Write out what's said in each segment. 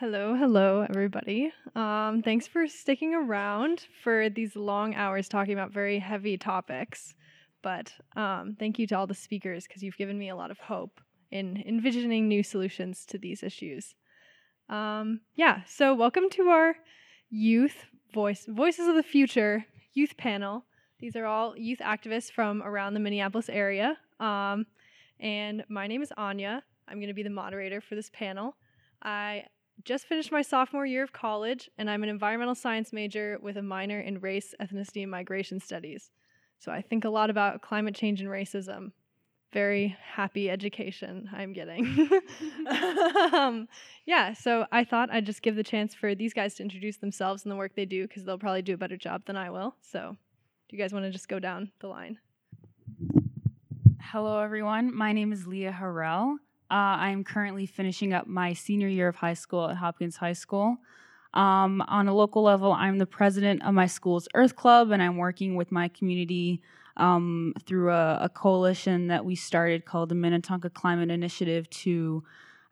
Hello, hello, everybody. Um, thanks for sticking around for these long hours talking about very heavy topics. But um, thank you to all the speakers because you've given me a lot of hope in envisioning new solutions to these issues. Um, yeah, so welcome to our youth voice voices of the future youth panel. These are all youth activists from around the Minneapolis area. Um, and my name is Anya. I'm going to be the moderator for this panel. I just finished my sophomore year of college, and I'm an environmental science major with a minor in race, ethnicity, and migration studies. So I think a lot about climate change and racism. Very happy education I'm getting. um, yeah, so I thought I'd just give the chance for these guys to introduce themselves and the work they do because they'll probably do a better job than I will. So, do you guys want to just go down the line? Hello, everyone. My name is Leah Harrell. Uh, I am currently finishing up my senior year of high school at Hopkins High School. Um, on a local level, I'm the president of my school's Earth Club, and I'm working with my community um, through a, a, coalition that we started called the Minnetonka Climate Initiative to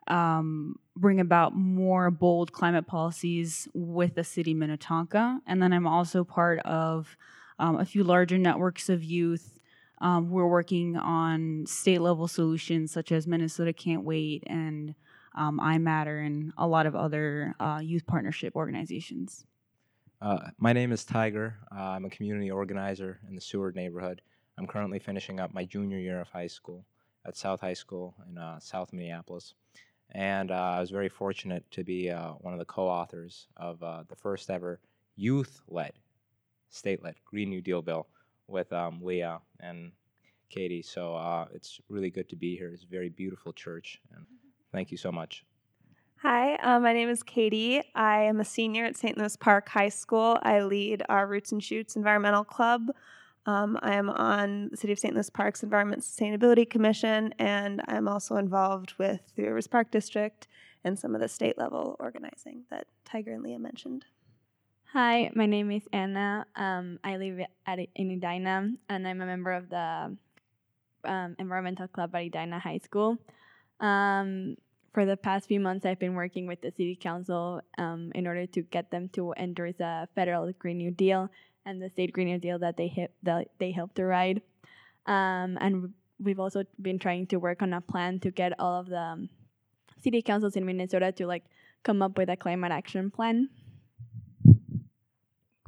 um, bring about more bold climate policies with the city Minnetonka. And then I'm also part of um, a few larger networks of youth um, we're working on state level solutions such as Minnesota Can't Wait and um, iMatter and a lot of other uh, youth partnership organizations. Uh, my name is Tiger. Uh, I'm a community organizer in the Seward neighborhood. I'm currently finishing up my junior year of high school at South High School in uh, South Minneapolis. And uh, I was very fortunate to be uh, one of the co authors of the first ever youth led, state led Green New Deal bill with um, Leah and Katie. So uh, it's really good to be here. It's a very beautiful church, and thank you so much. Hi, uh, my name is Katie. I am a senior at St. Louis Park High School. I lead our Roots and Shoots Environmental Club. Um, I am on the City of St. Louis Park's Environment Sustainability Commission, and I'm also involved with the Rivers Park District and some of the state level organizing that Tiger and Leah mentioned. Hi, my name is Ana. Um, I live at in Edina, and I'm a member of the um, environmental club at Edina High School. Um, for the past few months, I've been working with the city council um, in order to get them to endorse a federal Green New Deal and the state Green New Deal that they hit, that they helped to write. Um, and we've also been trying to work on a plan to get all of the um, city councils in Minnesota to like come up with a climate action plan.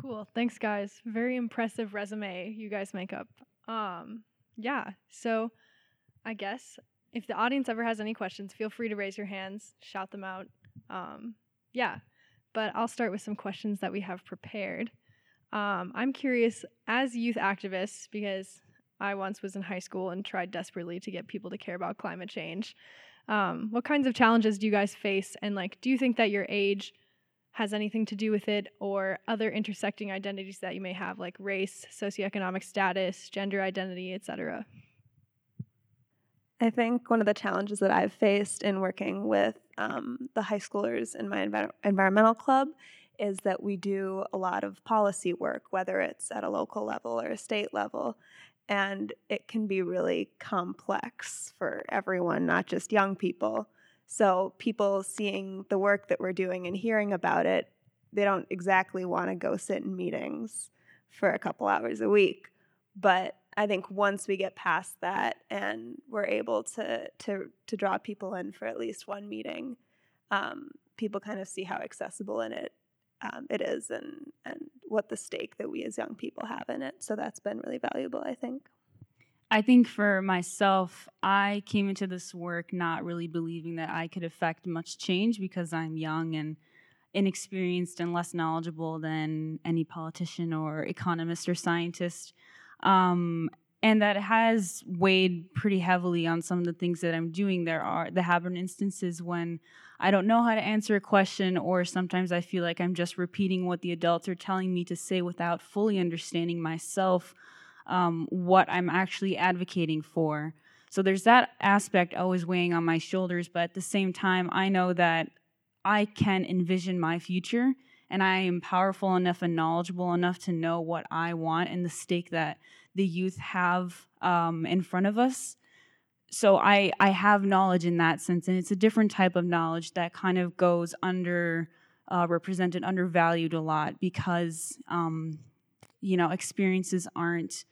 Cool. Thanks, guys. Very impressive resume you guys make up. Um, yeah. So, I guess if the audience ever has any questions, feel free to raise your hands, shout them out. Um, yeah. But I'll start with some questions that we have prepared. Um, I'm curious, as youth activists, because I once was in high school and tried desperately to get people to care about climate change. Um, what kinds of challenges do you guys face? And like, do you think that your age has anything to do with it or other intersecting identities that you may have like race socioeconomic status gender identity etc i think one of the challenges that i've faced in working with um, the high schoolers in my env- environmental club is that we do a lot of policy work whether it's at a local level or a state level and it can be really complex for everyone not just young people so people seeing the work that we're doing and hearing about it, they don't exactly want to go sit in meetings for a couple hours a week. But I think once we get past that and we're able to to to draw people in for at least one meeting, um, people kind of see how accessible in it um, it is and and what the stake that we as young people have in it. So that's been really valuable, I think. I think for myself, I came into this work not really believing that I could affect much change because I'm young and inexperienced and less knowledgeable than any politician or economist or scientist. Um, and that has weighed pretty heavily on some of the things that I'm doing. There are there have been instances when I don't know how to answer a question, or sometimes I feel like I'm just repeating what the adults are telling me to say without fully understanding myself um, what I'm actually advocating for. So there's that aspect always weighing on my shoulders, but at the same time, I know that I can envision my future and I am powerful enough and knowledgeable enough to know what I want and the stake that the youth have um, in front of us. so I I have knowledge in that sense, and it's a different type of knowledge that kind of goes under uh, represented, undervalued a lot because um, you know experiences aren't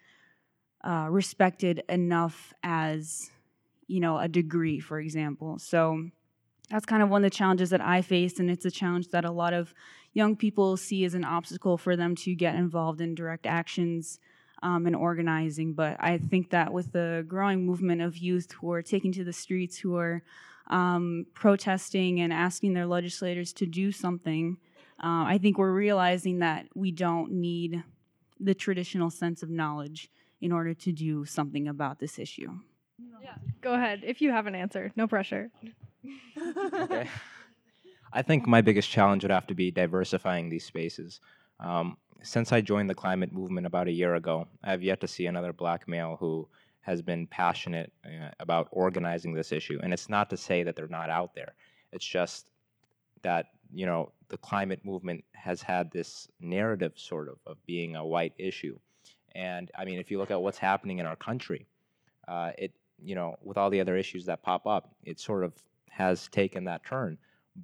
uh, respected enough as you know a degree, for example. So that's kind of one of the challenges that I faced, and it's a challenge that a lot of young people see as an obstacle for them to get involved in direct actions um, and organizing. But I think that with the growing movement of youth who are taking to the streets, who are um, protesting and asking their legislators to do something, uh, I think we're realizing that we don't need the traditional sense of knowledge in order to do something about this issue. Yeah, go ahead. If you have an answer, no pressure. okay. I think my biggest challenge would have to be diversifying these spaces. Um, since I joined the climate movement about a year ago, I have yet to see another black male who has been passionate uh, about organizing this issue. And it's not to say that they're not out there. It's just that, you know, the climate movement has had this narrative sort of of being a white issue. And I mean, if you look at what's happening in our country, uh, it, you know, with all the other issues that pop up, it sort of has taken that turn.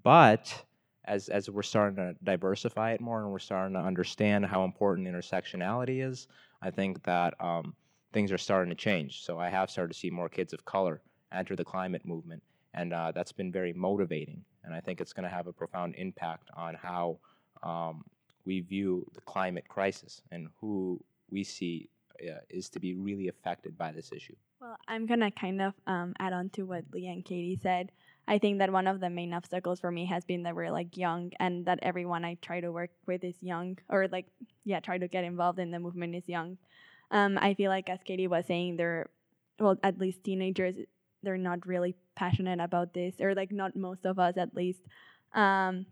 But as as we're starting to diversify it more and we're starting to understand how important intersectionality is, I think that um, things are starting to change. So I have started to see more kids of color enter the climate movement, and uh, that's been very motivating. And I think it's going to have a profound impact on how um, we view the climate crisis and who we see uh, is to be really affected by this issue. Well, I'm gonna kind of um, add on to what Leah and Katie said. I think that one of the main obstacles for me has been that we're like young and that everyone I try to work with is young or like yeah try to get involved in the movement is young. Um, I feel like as Katie was saying, they're well at least teenagers they're not really passionate about this or like not most of us at least. Um,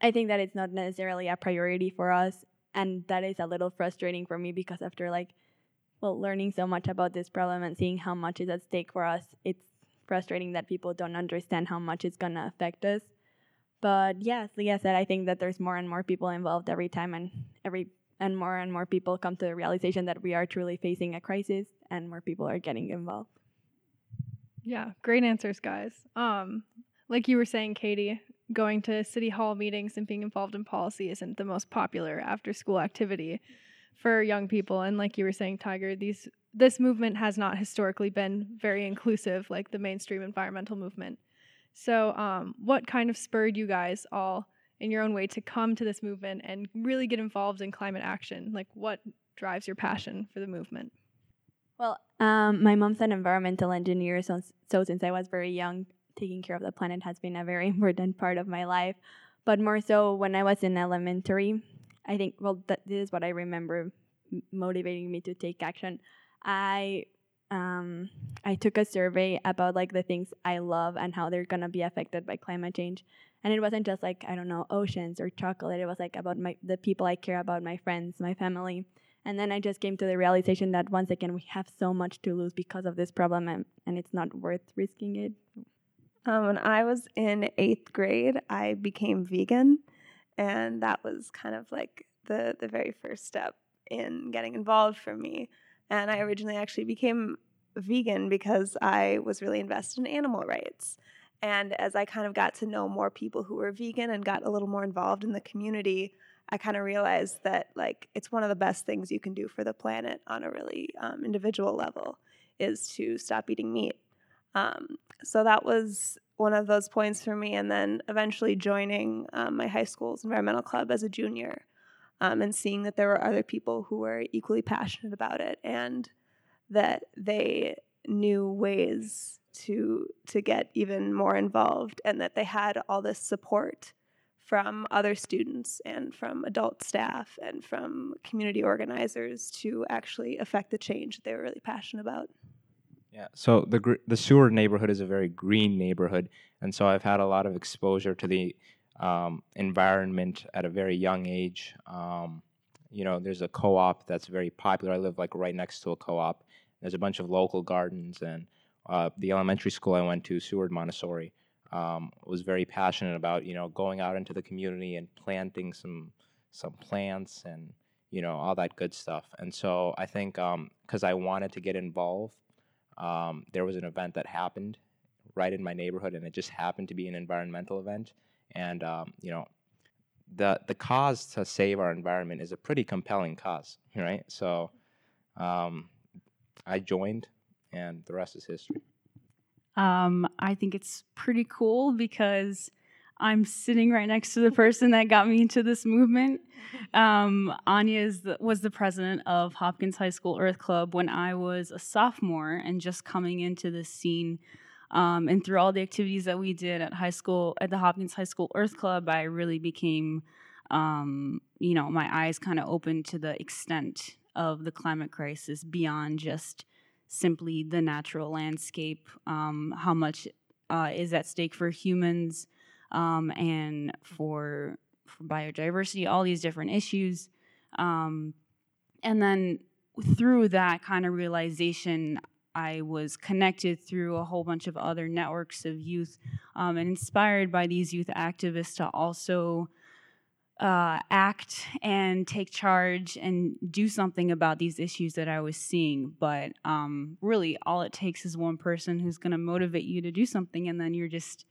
I think that it's not necessarily a priority for us and that is a little frustrating for me because after like well learning so much about this problem and seeing how much is at stake for us, it's frustrating that people don't understand how much it's to affect us. But yes, like I said, I think that there's more and more people involved every time, and every and more and more people come to the realization that we are truly facing a crisis, and more people are getting involved. Yeah, great answers, guys. Um, like you were saying, Katie, going to city hall meetings and being involved in policy isn't the most popular after school activity for young people. And like you were saying, Tiger, these this movement has not historically been very inclusive like the mainstream environmental movement. So, um, what kind of spurred you guys all in your own way to come to this movement and really get involved in climate action? Like, what drives your passion for the movement? Well, um, my mom's an environmental engineer, so, so since I was very young, taking care of the planet has been a very important part of my life. But more so when I was in elementary, I think, well, th- this is what I remember motivating me to take action. I um, I took a survey about like the things I love and how they're gonna be affected by climate change. And it wasn't just like I don't know oceans or chocolate. It was like about my the people I care about, my friends, my family. And then I just came to the realization that once again we have so much to lose because of this problem, and, and it's not worth risking it. Um, when I was in eighth grade, I became vegan, and that was kind of like the the very first step in getting involved for me. And I originally actually became vegan because I was really invested in animal rights. And as I kind of got to know more people who were vegan and got a little more involved in the community, I kind of realized that like it's one of the best things you can do for the planet on a really um, individual level is to stop eating meat. Um, so that was one of those points for me. And then eventually joining um, my high school's environmental club as a junior um, and seeing that there were other people who were equally passionate about it and that they knew ways to to get even more involved and that they had all this support from other students and from adult staff and from community organizers to actually affect the change that they were really passionate about. Yeah, so the the Seward neighborhood is a very green neighborhood, and so I've had a lot of exposure to the um, environment at a very young age. Um, you know, there's a co-op that's very popular. I live like right next to a co-op. There's a bunch of local gardens, and uh, the elementary school I went to, Seward Montessori, um, was very passionate about you know going out into the community and planting some some plants and you know all that good stuff. And so I think because um, I wanted to get involved, um, there was an event that happened right in my neighborhood, and it just happened to be an environmental event. And um, you know, the the cause to save our environment is a pretty compelling cause, right? So um, I joined, and the rest is history. Um, I think it's pretty cool because I'm sitting right next to the person that got me into this movement. Um, Anya is the, was the president of Hopkins High School Earth Club when I was a sophomore and just coming into this scene. Um, and through all the activities that we did at high school, at the Hopkins High School Earth Club, I really became, um, you know, my eyes kind of opened to the extent of the climate crisis beyond just simply the natural landscape, um, how much uh, is at stake for humans um, and for, for biodiversity, all these different issues. Um, and then through that kind of realization, I was connected through a whole bunch of other networks of youth um, and inspired by these youth activists to also uh, act and take charge and do something about these issues that I was seeing. But um, really, all it takes is one person who's going to motivate you to do something, and then you're just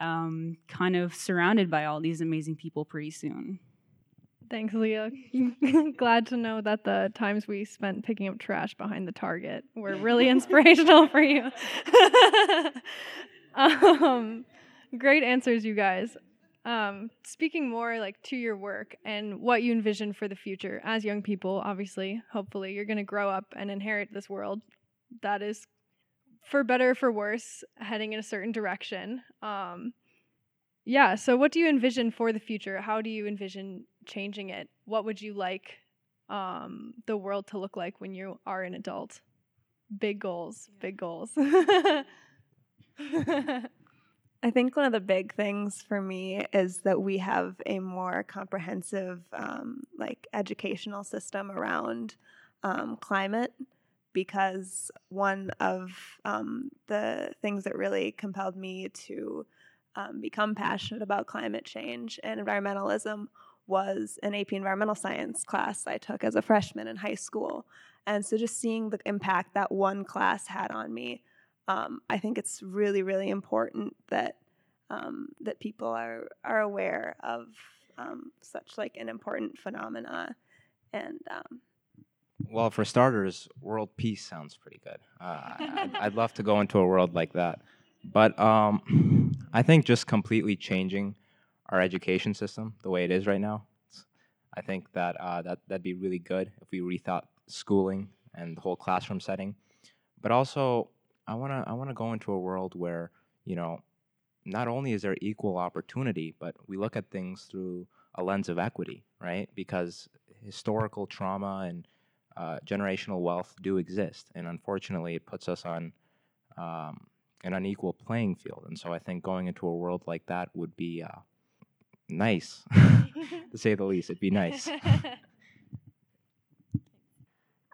um, kind of surrounded by all these amazing people pretty soon. Thanks, Leah. Glad to know that the times we spent picking up trash behind the Target were really inspirational for you. um, great answers, you guys. Um, speaking more like to your work and what you envision for the future as young people, obviously, hopefully, you're going to grow up and inherit this world that is, for better or for worse, heading in a certain direction. Um, yeah, so what do you envision for the future? How do you envision changing it? What would you like um, the world to look like when you are an adult? Big goals, big goals. I think one of the big things for me is that we have a more comprehensive, um, like, educational system around um, climate. Because one of um, the things that really compelled me to um, become passionate about climate change and environmentalism was an AP environmental science class I took as a freshman in high school. And so just seeing the impact that one class had on me um, I think it's really, really important that um, that people are are aware of um, such like an important phenomena. And um, well, for starters, world peace sounds pretty good. Uh, I'd, I'd, love to go into a world like that, but um, I think just completely changing our education system the way it is right now. I think that uh, that that'd be really good if we rethought schooling and the whole classroom setting. But also, I want to I want to go into a world where you know not only is there equal opportunity, but we look at things through a lens of equity, right? Because historical trauma and uh, generational wealth do exist, and unfortunately, it puts us on um, an unequal playing field. And so, I think going into a world like that would be uh, nice, to say the least. It'd be nice.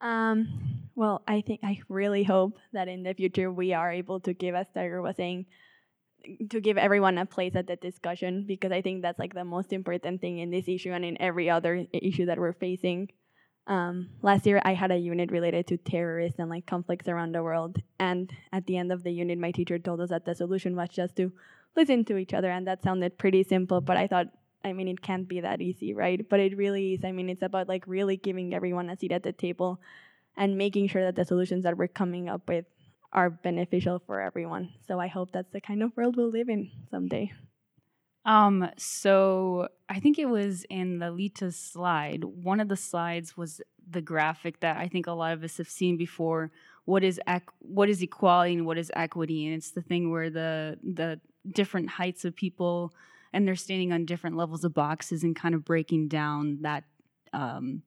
Um, well, I think I really hope that in the future we are able to give, as Tiger was saying, to give everyone a place at the discussion because I think that's like the most important thing in this issue and in every other issue that we're facing. Um, last year, I had a unit related to terrorists and like conflicts around the world, and at the end of the unit, my teacher told us that the solution was just to listen to each other, and that sounded pretty simple. But I thought, I mean, it can't be that easy, right? But it really is. I mean, it's about like really giving everyone a seat at the table and making sure that the solutions that we're coming up with are beneficial for everyone. So I hope that's the kind of world we'll live in someday. Um, so I think it was in the Lita's slide. One of the slides was the graphic that I think a lot of us have seen before. What is ec- what is equality and what is equity? And it's the thing where the the different heights of people and they're standing on different levels of boxes and kind of breaking down that um,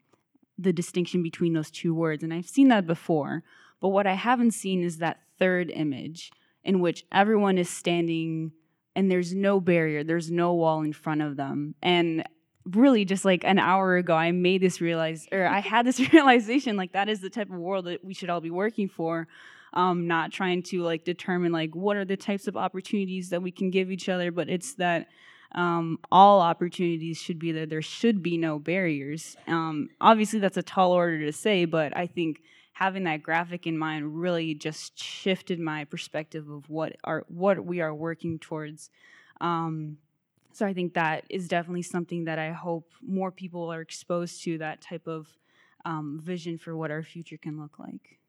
the distinction between those two words. And I've seen that before. But what I haven't seen is that third image in which everyone is standing and there's no barrier, there's no wall in front of them. And really just like an hour ago I made this realize or I had this realization like that is the type of world that we should all be working for. Um, not trying to like determine like what are the types of opportunities that we can give each other, but it's that um, all opportunities should be there. There should be no barriers. Um, obviously, that's a tall order to say, but I think having that graphic in mind really just shifted my perspective of what are what we are working towards. Um, so I think that is definitely something that I hope more people are exposed to that type of um, vision for what our future can look like.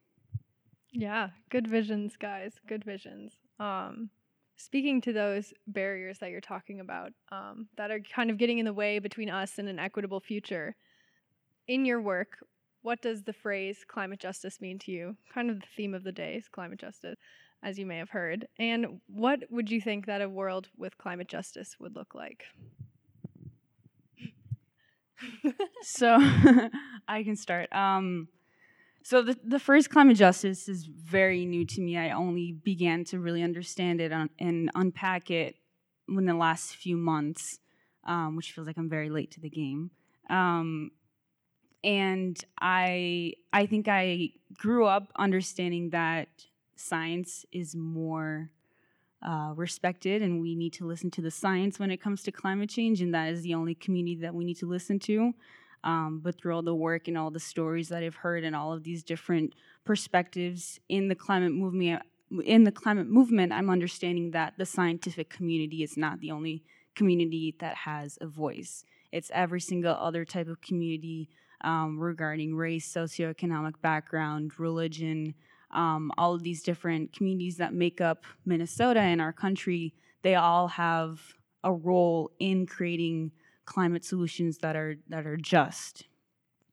Yeah, good visions, guys. Good visions. Um, speaking to those barriers that you're talking about um, that are kind of getting in the way between us and an equitable future, in your work, what does the phrase climate justice mean to you? Kind of the theme of the day is climate justice, as you may have heard. And what would you think that a world with climate justice would look like? so I can start. Um, so the the first climate justice is very new to me. I only began to really understand it on, and unpack it in the last few months, um, which feels like I'm very late to the game. Um, and I I think I grew up understanding that science is more uh, respected, and we need to listen to the science when it comes to climate change, and that is the only community that we need to listen to. Um, but through all the work and all the stories that I've heard and all of these different perspectives in the climate movement, in the climate movement, I'm understanding that the scientific community is not the only community that has a voice. It's every single other type of community um, regarding race, socioeconomic background, religion, um, all of these different communities that make up Minnesota and our country, they all have a role in creating climate solutions that are that are just.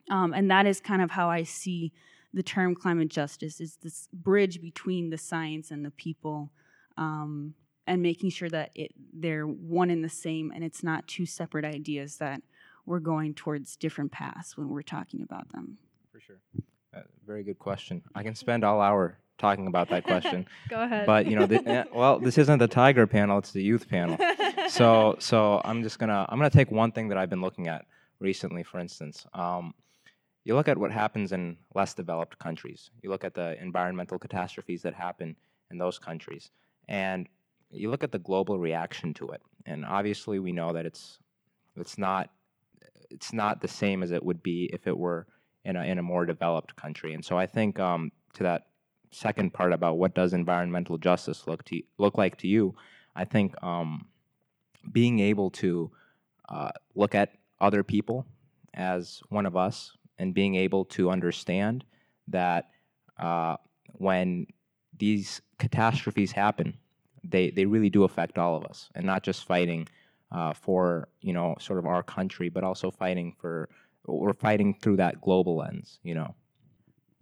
Um, and that is kind of how I see the term climate justice is this bridge between the science and the people um, and making sure that it, they're one and the same and it's not two separate ideas that we're going towards different paths when we're talking about them. For sure. Uh, very good question. I can spend all hour talking about that question. Go ahead. But you know, the, eh, well, this isn't the tiger panel; it's the youth panel. so, so I'm just gonna I'm gonna take one thing that I've been looking at recently. For instance, um, you look at what happens in less developed countries. You look at the environmental catastrophes that happen in those countries, and you look at the global reaction to it. And obviously, we know that it's it's not it's not the same as it would be if it were in a in a more developed country. And so I think um, to that second part about what does environmental justice look to look like to you, I think um, being able to uh, look at other people as one of us and being able to understand that uh, when these catastrophes happen, they, they really do affect all of us, and not just fighting uh, for you know sort of our country, but also fighting for we're fighting through that global lens, you know.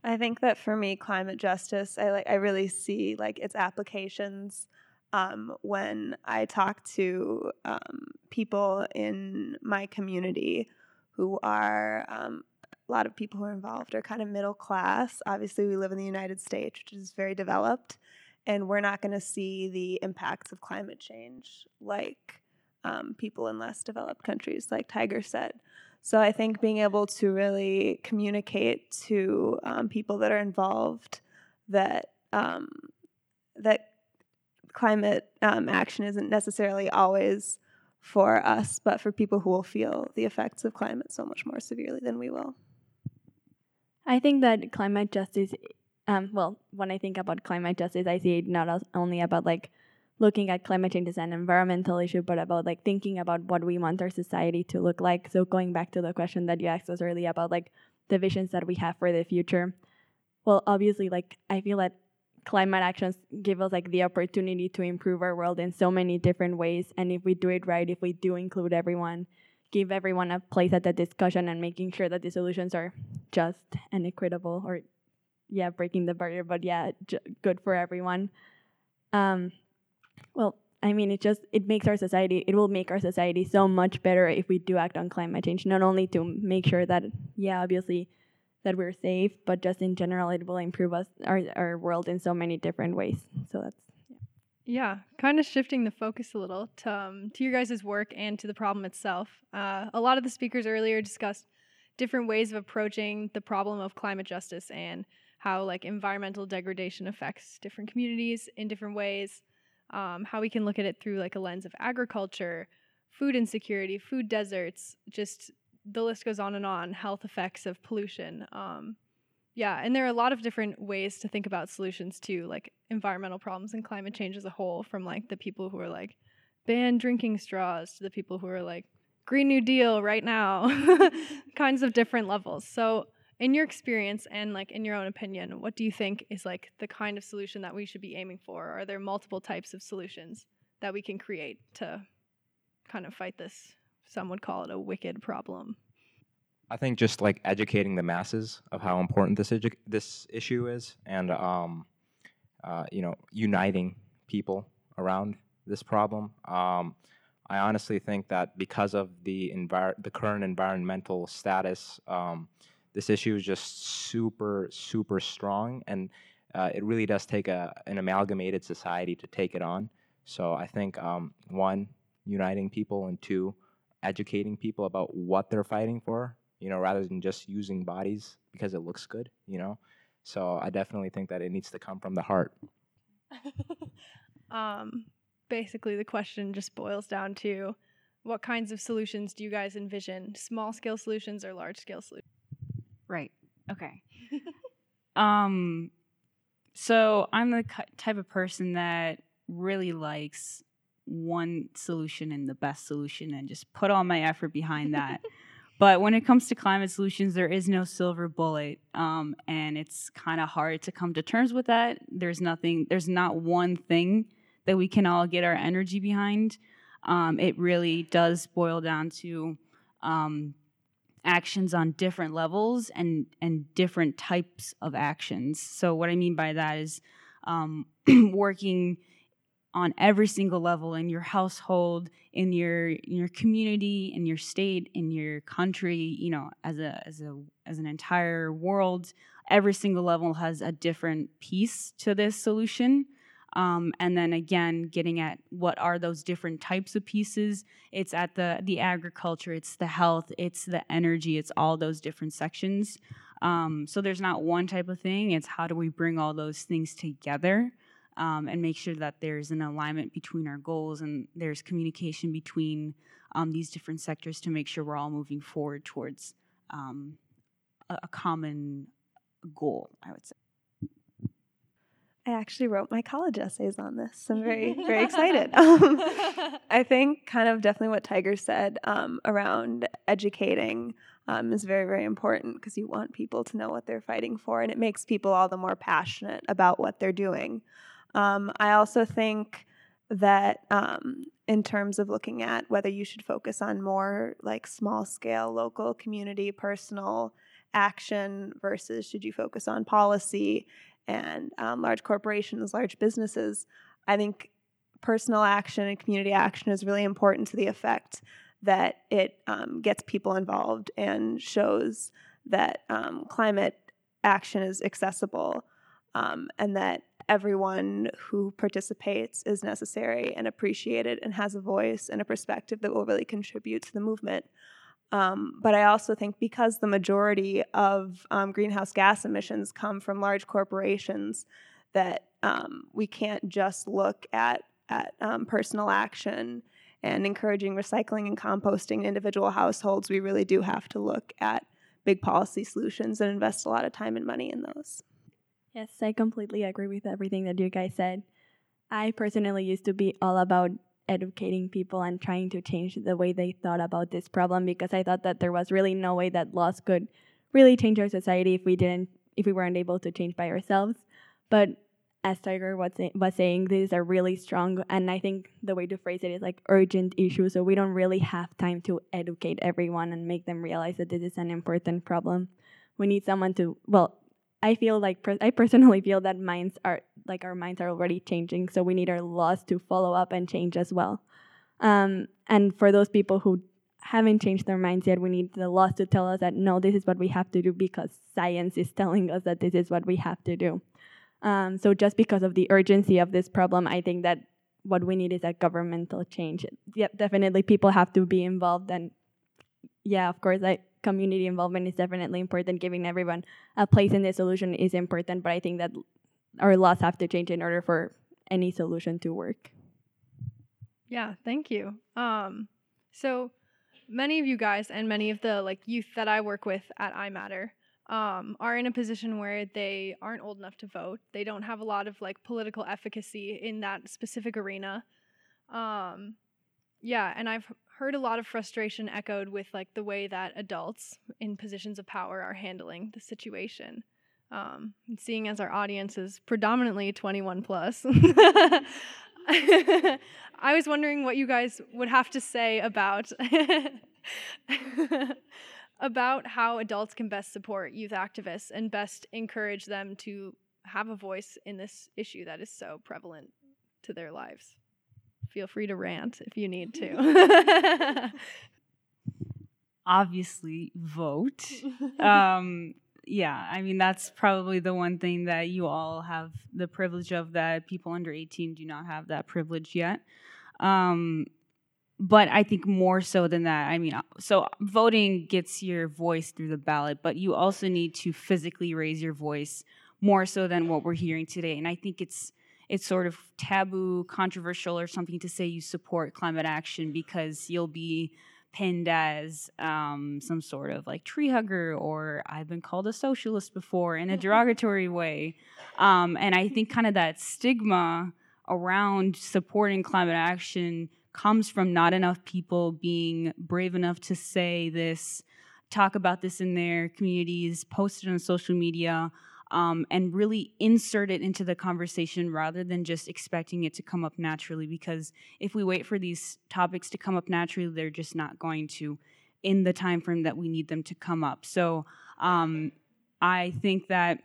I think that for me, climate justice, I like I really see like its applications um, when I talk to um, people in my community who are um, a lot of people who are involved are kind of middle class. Obviously, we live in the United States, which is very developed, and we're not going to see the impacts of climate change like um, people in less developed countries, like Tiger said. So I think being able to really communicate to um, people that are involved that um, that climate um, action isn't necessarily always for us, but for people who will feel the effects of climate so much more severely than we will. I think that climate justice, um, well, when I think about climate justice, I see it not only about like looking at climate change as an environmental issue, but about like thinking about what we want our society to look like. So going back to the question that you asked us earlier about like the visions that we have for the future. Well, obviously, like I feel that climate actions give us like the opportunity to improve our world in so many different ways and if we do it right if we do include everyone give everyone a place at the discussion and making sure that the solutions are just and equitable or yeah breaking the barrier but yeah j- good for everyone um well i mean it just it makes our society it will make our society so much better if we do act on climate change not only to make sure that yeah obviously that we're safe, but just in general, it will improve us our our world in so many different ways. So that's yeah, yeah kind of shifting the focus a little to um, to your guys' work and to the problem itself. Uh, a lot of the speakers earlier discussed different ways of approaching the problem of climate justice and how like environmental degradation affects different communities in different ways. Um, how we can look at it through like a lens of agriculture, food insecurity, food deserts, just the list goes on and on health effects of pollution um, Yeah, and there are a lot of different ways to think about solutions to like environmental problems and climate change as a whole, from like the people who are like ban drinking straws to the people who are like Green New Deal right now, kinds of different levels. So, in your experience and like in your own opinion, what do you think is like the kind of solution that we should be aiming for? Are there multiple types of solutions that we can create to kind of fight this? Some would call it a wicked problem. I think just like educating the masses of how important this edu- this issue is, and um, uh, you know, uniting people around this problem. Um, I honestly think that because of the envir- the current environmental status, um, this issue is just super super strong, and uh, it really does take a an amalgamated society to take it on. So I think um, one, uniting people, and two, educating people about what they're fighting for you know, rather than just using bodies because it looks good, you know. So I definitely think that it needs to come from the heart. um, basically, the question just boils down to what kinds of solutions do you guys envision? Small scale solutions or large scale solutions? Right. Okay. um, so I'm the type of person that really likes one solution and the best solution and just put all my effort behind that. But when it comes to climate solutions, there is no silver bullet, um, and it's kind of hard to come to terms with that. There's nothing. There's not one thing that we can all get our energy behind. Um, it really does boil down to um, actions on different levels and and different types of actions. So what I mean by that is um, working on every single level in your household, in your in your community, in your state, in your country, you know, as a as a as an entire world, every single level has a different piece to this solution. Um, and then again, getting at what are those different types of pieces? It's at the the agriculture, it's the health, it's the energy, it's all those different sections. Um, so there's not one type of thing. It's how do we bring all those things together um, and make sure that there's an alignment between our goals and there's communication between um, these different sectors to make sure we're all moving forward towards um, a, a common goal, I would say. I actually wrote my college essays on this. So I'm very, very excited. Um, I think kind of definitely what Tiger said um, around educating um, is very, very important because you want people to know what they're fighting for, and it makes people all the more passionate about what they're doing. Um, I also think that um, in terms of looking at whether you should focus on more like small scale, local, community, personal action versus should you focus on policy and um, large corporations, large businesses, I think personal action and community action is really important to the effect that it um, gets people involved and shows that um, climate action is accessible um, and that everyone who participates is necessary and appreciated and has a voice and a perspective that will really contribute to the movement. Um, but I also think because the majority of um, greenhouse gas emissions come from large corporations, that um, we can't just look at at um, personal action and encouraging recycling and composting in individual households. We really do have to look at big policy solutions and invest a lot of time and money in those. Yes, I completely agree with everything that you guys said. I personally used to be all about educating people and trying to change the way they thought about this problem because I thought that there was really no way that laws could really change our society if we didn't if we weren't able to change by ourselves. But as Tiger was, say, was saying, these are really strong, and I think the way to phrase it is like urgent issues. So we don't really have time to educate everyone and make them realize that this is an important problem. We need someone to well I feel like per- I personally feel that minds are like our minds are already changing, so we need our laws to follow up and change as well. Um, and for those people who haven't changed their minds yet, we need the laws to tell us that no, this is what we have to do because science is telling us that this is what we have to do. Um, so just because of the urgency of this problem, I think that what we need is a governmental change. Yep, definitely people have to be involved, and yeah, of course, like community involvement is definitely important. Giving everyone a place in the solution is important, but I think that our laws have to change in order for any solution to work. Yeah, thank you. Um, so many of you guys and many of the like youth that I work with at iMatter um, are in a position where they aren't old enough to vote. They don't have a lot of like political efficacy in that specific arena. Um, yeah, and I've heard a lot of frustration echoed with like the way that adults in positions of power are handling the situation. Um, seeing as our audience is predominantly 21 plus, I was wondering what you guys would have to say about about how adults can best support youth activists and best encourage them to have a voice in this issue that is so prevalent to their lives. Feel free to rant if you need to. Obviously, vote. um, yeah, I mean, that's probably the one thing that you all have the privilege of that people under 18 do not have that privilege yet. Um, but I think more so than that. I mean, uh, so voting gets your voice through the ballot, but you also need to physically raise your voice more so than what we're hearing today. And I think it's it's sort of taboo, controversial, or something to say you support climate action because you'll be pinned as um, some sort of like tree hugger, or I've been called a socialist before in a derogatory way. Um, and I think kind of that stigma around supporting climate action comes from not enough people being brave enough to say this, talk about this in their communities, post it on social media, um, and really insert it into the conversation rather than just expecting it to come up naturally. Because if we wait for these topics to come up naturally, they're just not going to in the time frame that we need them to come up. So um, I think that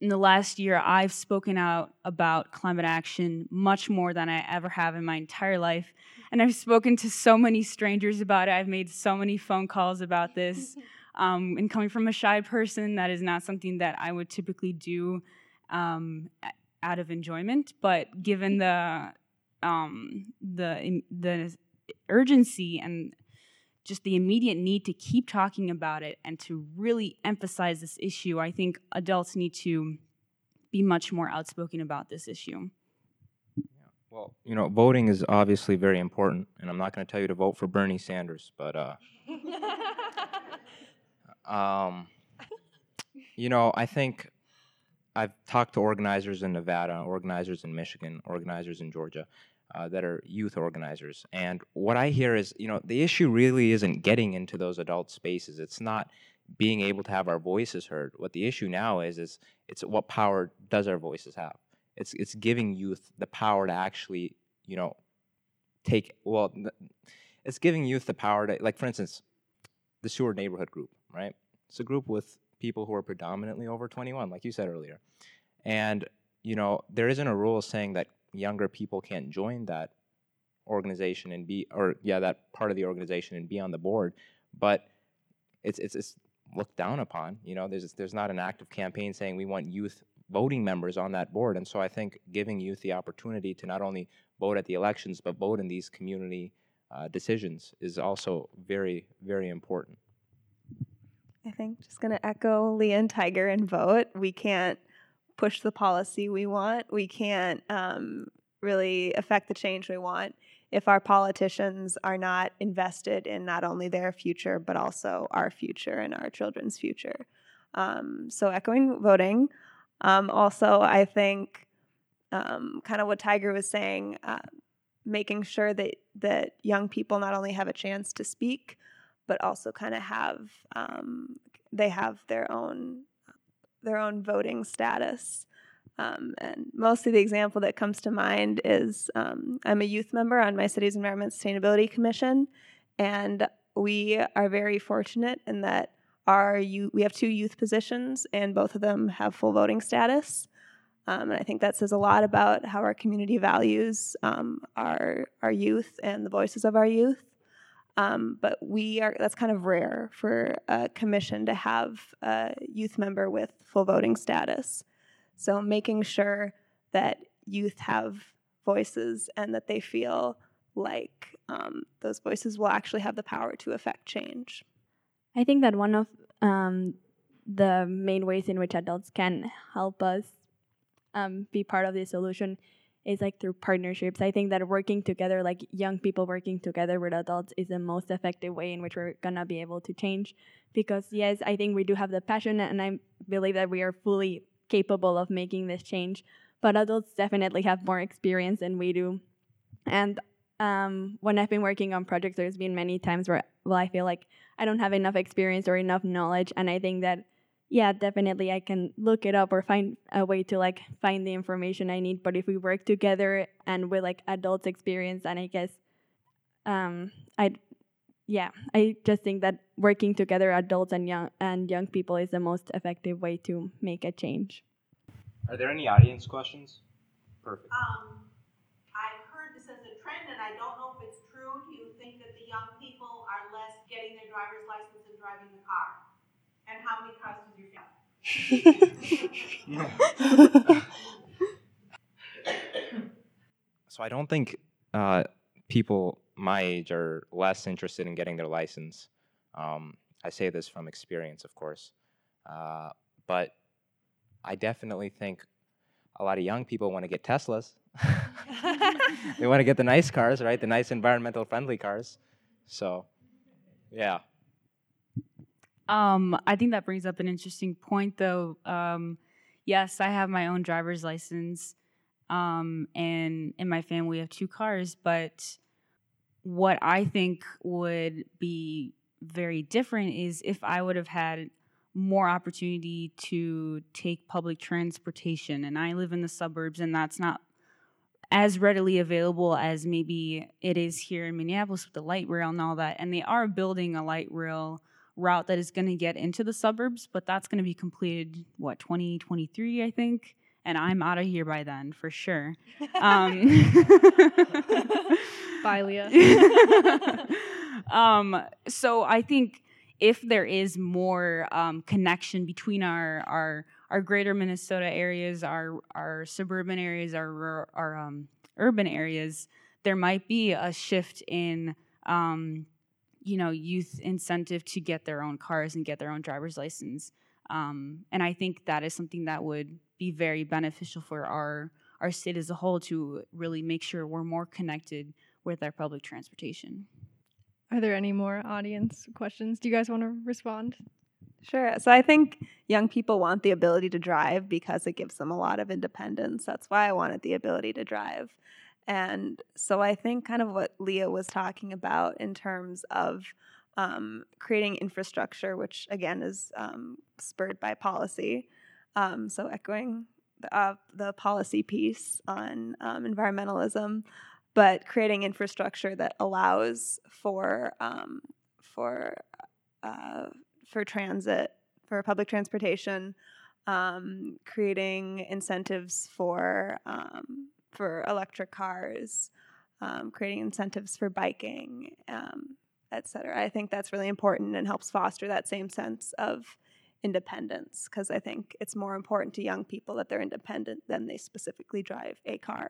in the last year, I've spoken out about climate action much more than I ever have in my entire life. And I've spoken to so many strangers about it. I've made so many phone calls about this. Um, and coming from a shy person, that is not something that I would typically do um, out of enjoyment. But given the um, the the urgency and just the immediate need to keep talking about it and to really emphasize this issue, I think adults need to be much more outspoken about this issue. Well, you know, voting is obviously very important, and I'm not going to tell you to vote for Bernie Sanders, but uh, um, you know, I think I've talked to organizers in Nevada, organizers in Michigan, organizers in Georgia, uh, that are youth organizers. And what I hear is, you know, the issue really isn't getting into those adult spaces. It's not being able to have our voices heard. What the issue now is, is it's what power does our voices have? It's it's giving youth the power to actually, you know, take well, it's giving youth the power to, like, for instance, the Seward Neighborhood Group, right? It's a group with people who are predominantly over 21, like you said earlier, and you know, there isn't a rule saying that younger people can't join that organization and be or yeah that part of the organization and be on the board but it's it's, it's looked down upon you know? There's there's not an active campaign saying we want youth voting members on that board. And so i think giving youth the opportunity to not only vote at the elections but vote in these community uh, decisions is also very very important i think just going to echo leah and tiger and vote we can't push the policy we want. We can't um, really affect the change we want if our politicians are not invested in not only their future, but also our future and our children's future. Um, so, echoing voting. Um, also, I think um, kind of what Tiger was saying, uh, making sure that, that young people not only have a chance to speak, but also kind of have um, they have their own their own voting status. Um, and mostly the example that comes to mind is um, I'm a youth member on my city's Environment Sustainability Commission, and we are very fortunate in that our youth, we have two youth positions, and both of them have full voting status. Um, and I think that says a lot about how our community values um, our our youth and the voices of our youth. Um, but we are that's kind of rare for a commission to have a youth member with full voting status. So making sure that youth have voices and that they feel like um, those voices will actually have the power to affect change. I think that one of um, the main ways in which adults can help us um, be part of the solution is like through partnerships. I think that working together, like young people working together with adults, is the most effective way in which we're gonna be able to change. Because yes, I think we do have the passion, and I believe that we are fully capable of making this change. But adults definitely have more experience than we do. And um, when I've been working on projects, there's been many times where, well, I feel like I don't have enough experience or enough knowledge, and I think that yeah, definitely I can look it up or find a way to like find the information I need. But if we work together and with like adults experience, and I guess um I yeah, I just think that working together adults and young and young people is the most effective way to make a change. Are there any audience questions? Perfect. Um, I've heard this as a trend, and I don't know if it's true. Do you think that the young people are less getting their driver's license and driving the car? How many cars? So I don't think uh, people my age are less interested in getting their license. Um, I say this from experience, of course, uh, but I definitely think a lot of young people want to get Teslas. they want to get the nice cars, right? The nice environmental friendly cars. So, yeah. Um, I think that brings up an interesting point, though. Um, yes, I have my own driver's license, um, and in my family we have two cars. But what I think would be very different is if I would have had more opportunity to take public transportation, and I live in the suburbs, and that's not as readily available as maybe it is here in Minneapolis with the light rail and all that. And they are building a light rail route that is going to get into the suburbs, but that's going to be completed what 2023, I think. And I'm out of here by then for sure. Um, Bye, Leah. um, so I think if there is more um, connection between our our our greater Minnesota areas, our our suburban areas, our our um, urban areas, there might be a shift in um, you know youth incentive to get their own cars and get their own driver's license. Um, and I think that is something that would be very beneficial for our our state as a whole to really make sure we're more connected with our public transportation. Are there any more audience questions? Do you guys want to respond? Sure. So I think young people want the ability to drive because it gives them a lot of independence. That's why I wanted the ability to drive. And so I think kind of what Leah was talking about in terms of um, creating infrastructure, which again is um, spurred by policy. Um, so echoing the, uh, the policy piece on um, environmentalism, but creating infrastructure that allows for um, for uh, for transit, for public transportation, um, creating incentives for for electric cars, um, creating incentives for biking, um, et cetera. I think that's really important and helps foster that same sense of independence because I think it's more important to young people that they're independent than they specifically drive a car.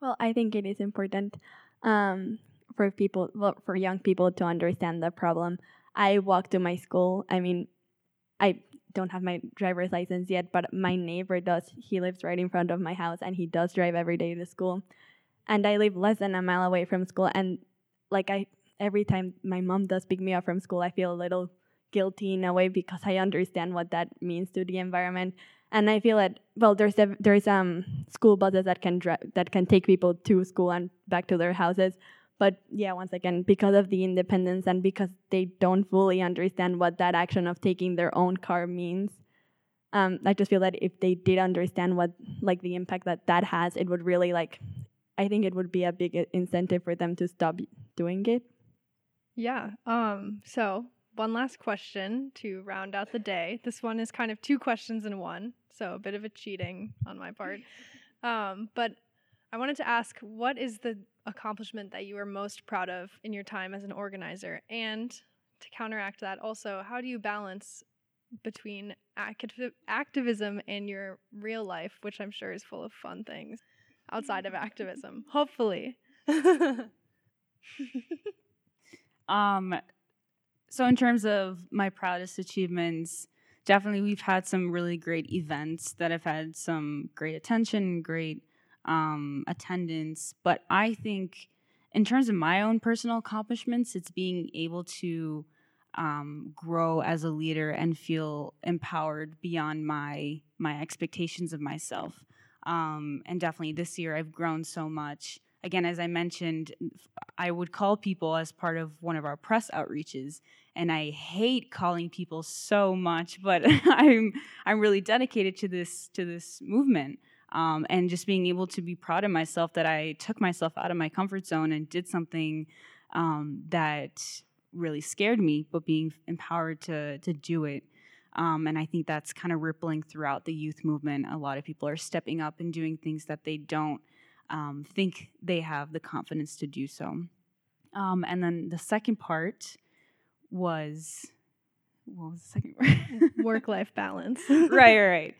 Well, I think it is important um, for people, well, for young people to understand the problem. I walk to my school. I mean, I don't have my driver's license yet, but my neighbor does. He lives right in front of my house and he does drive every day to school. And I live less than a mile away from school. And like, I, every time my mom does pick me up from school, I feel a little guilty in a way because I understand what that means to the environment. And I feel that well, there's there's um school buses that can dri- that can take people to school and back to their houses. But yeah, once again, because of the independence and because they don't fully understand what that action of taking their own car means, um, I just feel that if they did understand what like the impact that that has, it would really like, I think it would be a big incentive for them to stop doing it. Yeah. Um. So one last question to round out the day. This one is kind of two questions in one, so a bit of a cheating on my part. Um, but I wanted to ask what is the accomplishment that you are most proud of in your time as an organizer? And to counteract that, also, how do you balance between activ- activism and your real life, which I'm sure is full of fun things outside of activism? Hopefully. um, so in terms of my proudest achievements, definitely we've had some really great events that have had some great attention, great um, attendance. But I think, in terms of my own personal accomplishments, it's being able to um, grow as a leader and feel empowered beyond my my expectations of myself. Um, and definitely this year, I've grown so much. Again, as I mentioned, I would call people as part of one of our press outreaches, and I hate calling people so much, but I'm I'm really dedicated to this to this movement. Um, and just being able to be proud of myself that I took myself out of my comfort zone and did something um, that really scared me, but being empowered to to do it. Um, and I think that's kind of rippling throughout the youth movement. A lot of people are stepping up and doing things that they don't um, think they have the confidence to do so. Um, and then the second part was what was the second part? Work life balance. right, right, right.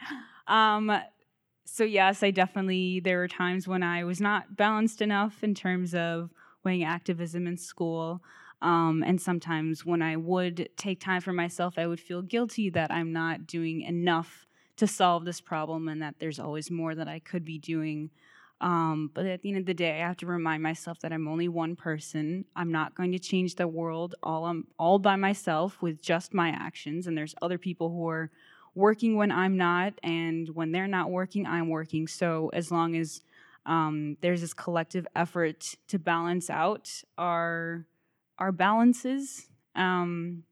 So yes, I definitely there were times when I was not balanced enough in terms of weighing activism in school. Um, and sometimes when I would take time for myself, I would feel guilty that I'm not doing enough to solve this problem and that there's always more that I could be doing. Um, but at the end of the day, I have to remind myself that I'm only one person. I'm not going to change the world all um, all by myself with just my actions. And there's other people who are working when I'm not, and when they're not working, I'm working. So as long as um, there's this collective effort to balance out our our balances, um,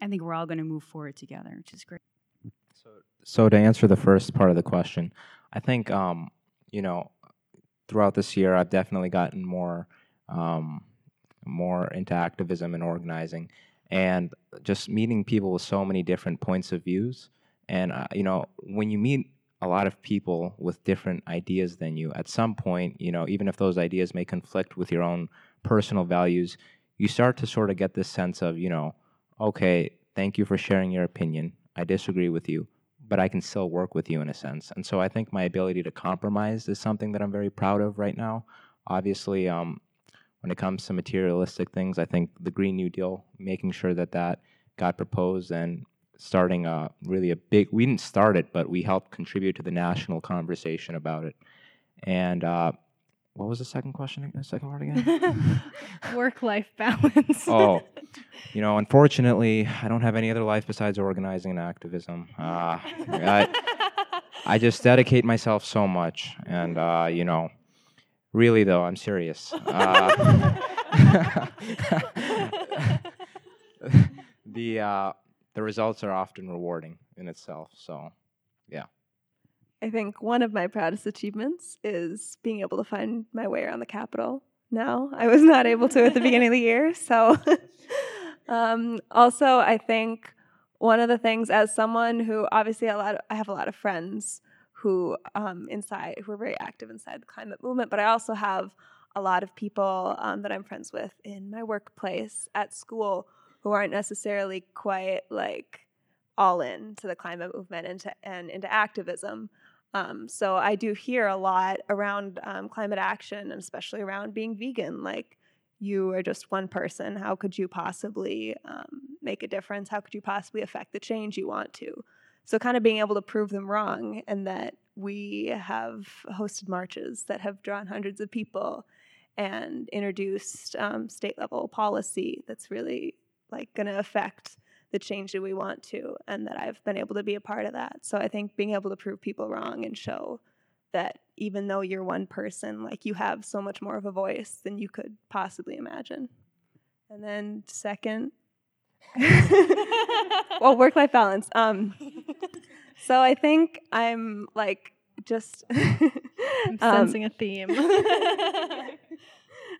I think we're all going to move forward together, which is great. So, so to answer the first part of the question, I think um, you know throughout this year I've definitely gotten more um, more into activism and organizing, and just meeting people with so many different points of views. And uh, you know, when you meet a lot of people with different ideas than you, at some point, you know, even if those ideas may conflict with your own personal values, you start to sort of get this sense of, you know, okay, thank you for sharing your opinion. I disagree with you, but I can still work with you in a sense. And so I think my ability to compromise is something that I'm very proud of right now. Obviously, um, when it comes to materialistic things, I think the Green New Deal, making sure that that got proposed and starting a really a big, we didn't start it, but we helped contribute to the national conversation about it. And uh, what was the second question? The second part again? Work life balance. oh, you know, unfortunately, I don't have any other life besides organizing and activism. Uh, I, I just dedicate myself so much, and uh, you know, really though, I'm serious. Uh, the uh, the results are often rewarding in itself. So, yeah. I think one of my proudest achievements is being able to find my way around the Capitol now. I was not able to at the beginning of the year. So, um, also, I think one of the things, as someone who obviously a lot, of, I have a lot of friends who um, inside who are very active inside the climate movement, but I also have a lot of people um, that I'm friends with in my workplace at school who aren't necessarily quite like all in to the climate movement and to, and into activism. Um, so I do hear a lot around um, climate action and especially around being vegan. Like, you are just one person. How could you possibly um, make a difference? How could you possibly affect the change you want to? So, kind of being able to prove them wrong, and that we have hosted marches that have drawn hundreds of people and introduced um, state level policy that's really like going to affect the change that we want to, and that I've been able to be a part of that. So I think being able to prove people wrong and show that even though you're one person, like you have so much more of a voice than you could possibly imagine. And then second, well, work life balance. Um, so I think I'm like just I'm sensing um, a theme.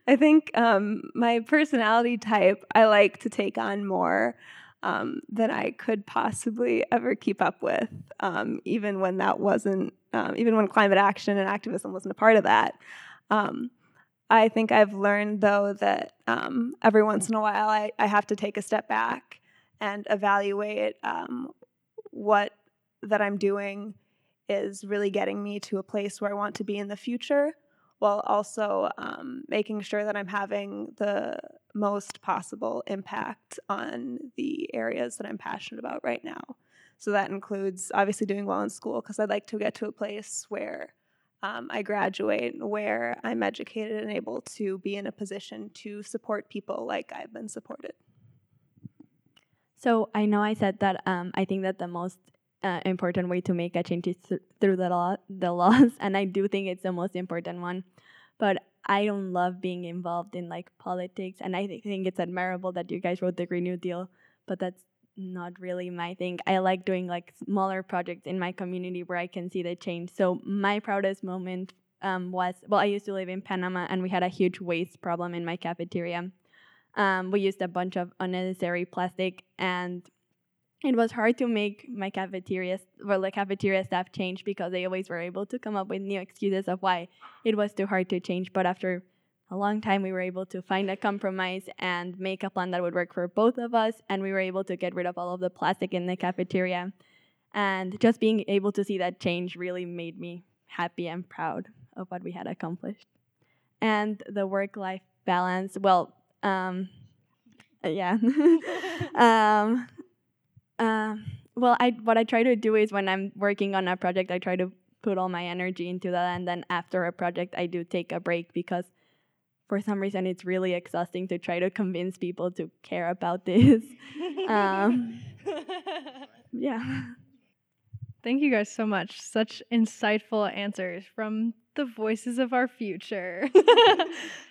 I think um, my personality type, I like to take on more um, than I could possibly ever keep up with, um, even when that wasn't, um, even when climate action and activism wasn't a part of that. Um, I think I've learned, though, that um, every once in a while I, I have to take a step back and evaluate what that I'm doing is really getting me to a place where I want to be in the future while also um, making sure that I'm having the most possible impact on the areas that I'm passionate about right now. So that includes obviously doing well in school because I'd like to get to a place where um, I graduate where I'm educated and able to be in a position to support people like I've been supported. So I know I said that um, I think that the most uh, important way to make a change is th- through the law, the laws, and I do think it's the most important one. But I don't love being involved in like politics, and I th- think it's admirable that you guys wrote the Green New Deal, but that's not really my thing. I like doing like smaller projects in my community where I can see the change. So my proudest moment um, was well, I used to live in Panama, and we had a huge waste problem in my cafeteria. Um, we used a bunch of unnecessary plastic, and it was hard to make my cafeteria, well, the cafeteria staff change because they always were able to come up with new excuses of why it was too hard to change. But after a long time, we were able to find a compromise and make a plan that would work for both of us, and we were able to get rid of all of the plastic in the cafeteria. And just being able to see that change really made me happy and proud of what we had accomplished. And the work life balance, well, um, yeah. um, uh, well, I what I try to do is when I'm working on a project, I try to put all my energy into that, and then after a project, I do take a break because for some reason it's really exhausting to try to convince people to care about this. um, yeah. Thank you guys so much. Such insightful answers from the voices of our future.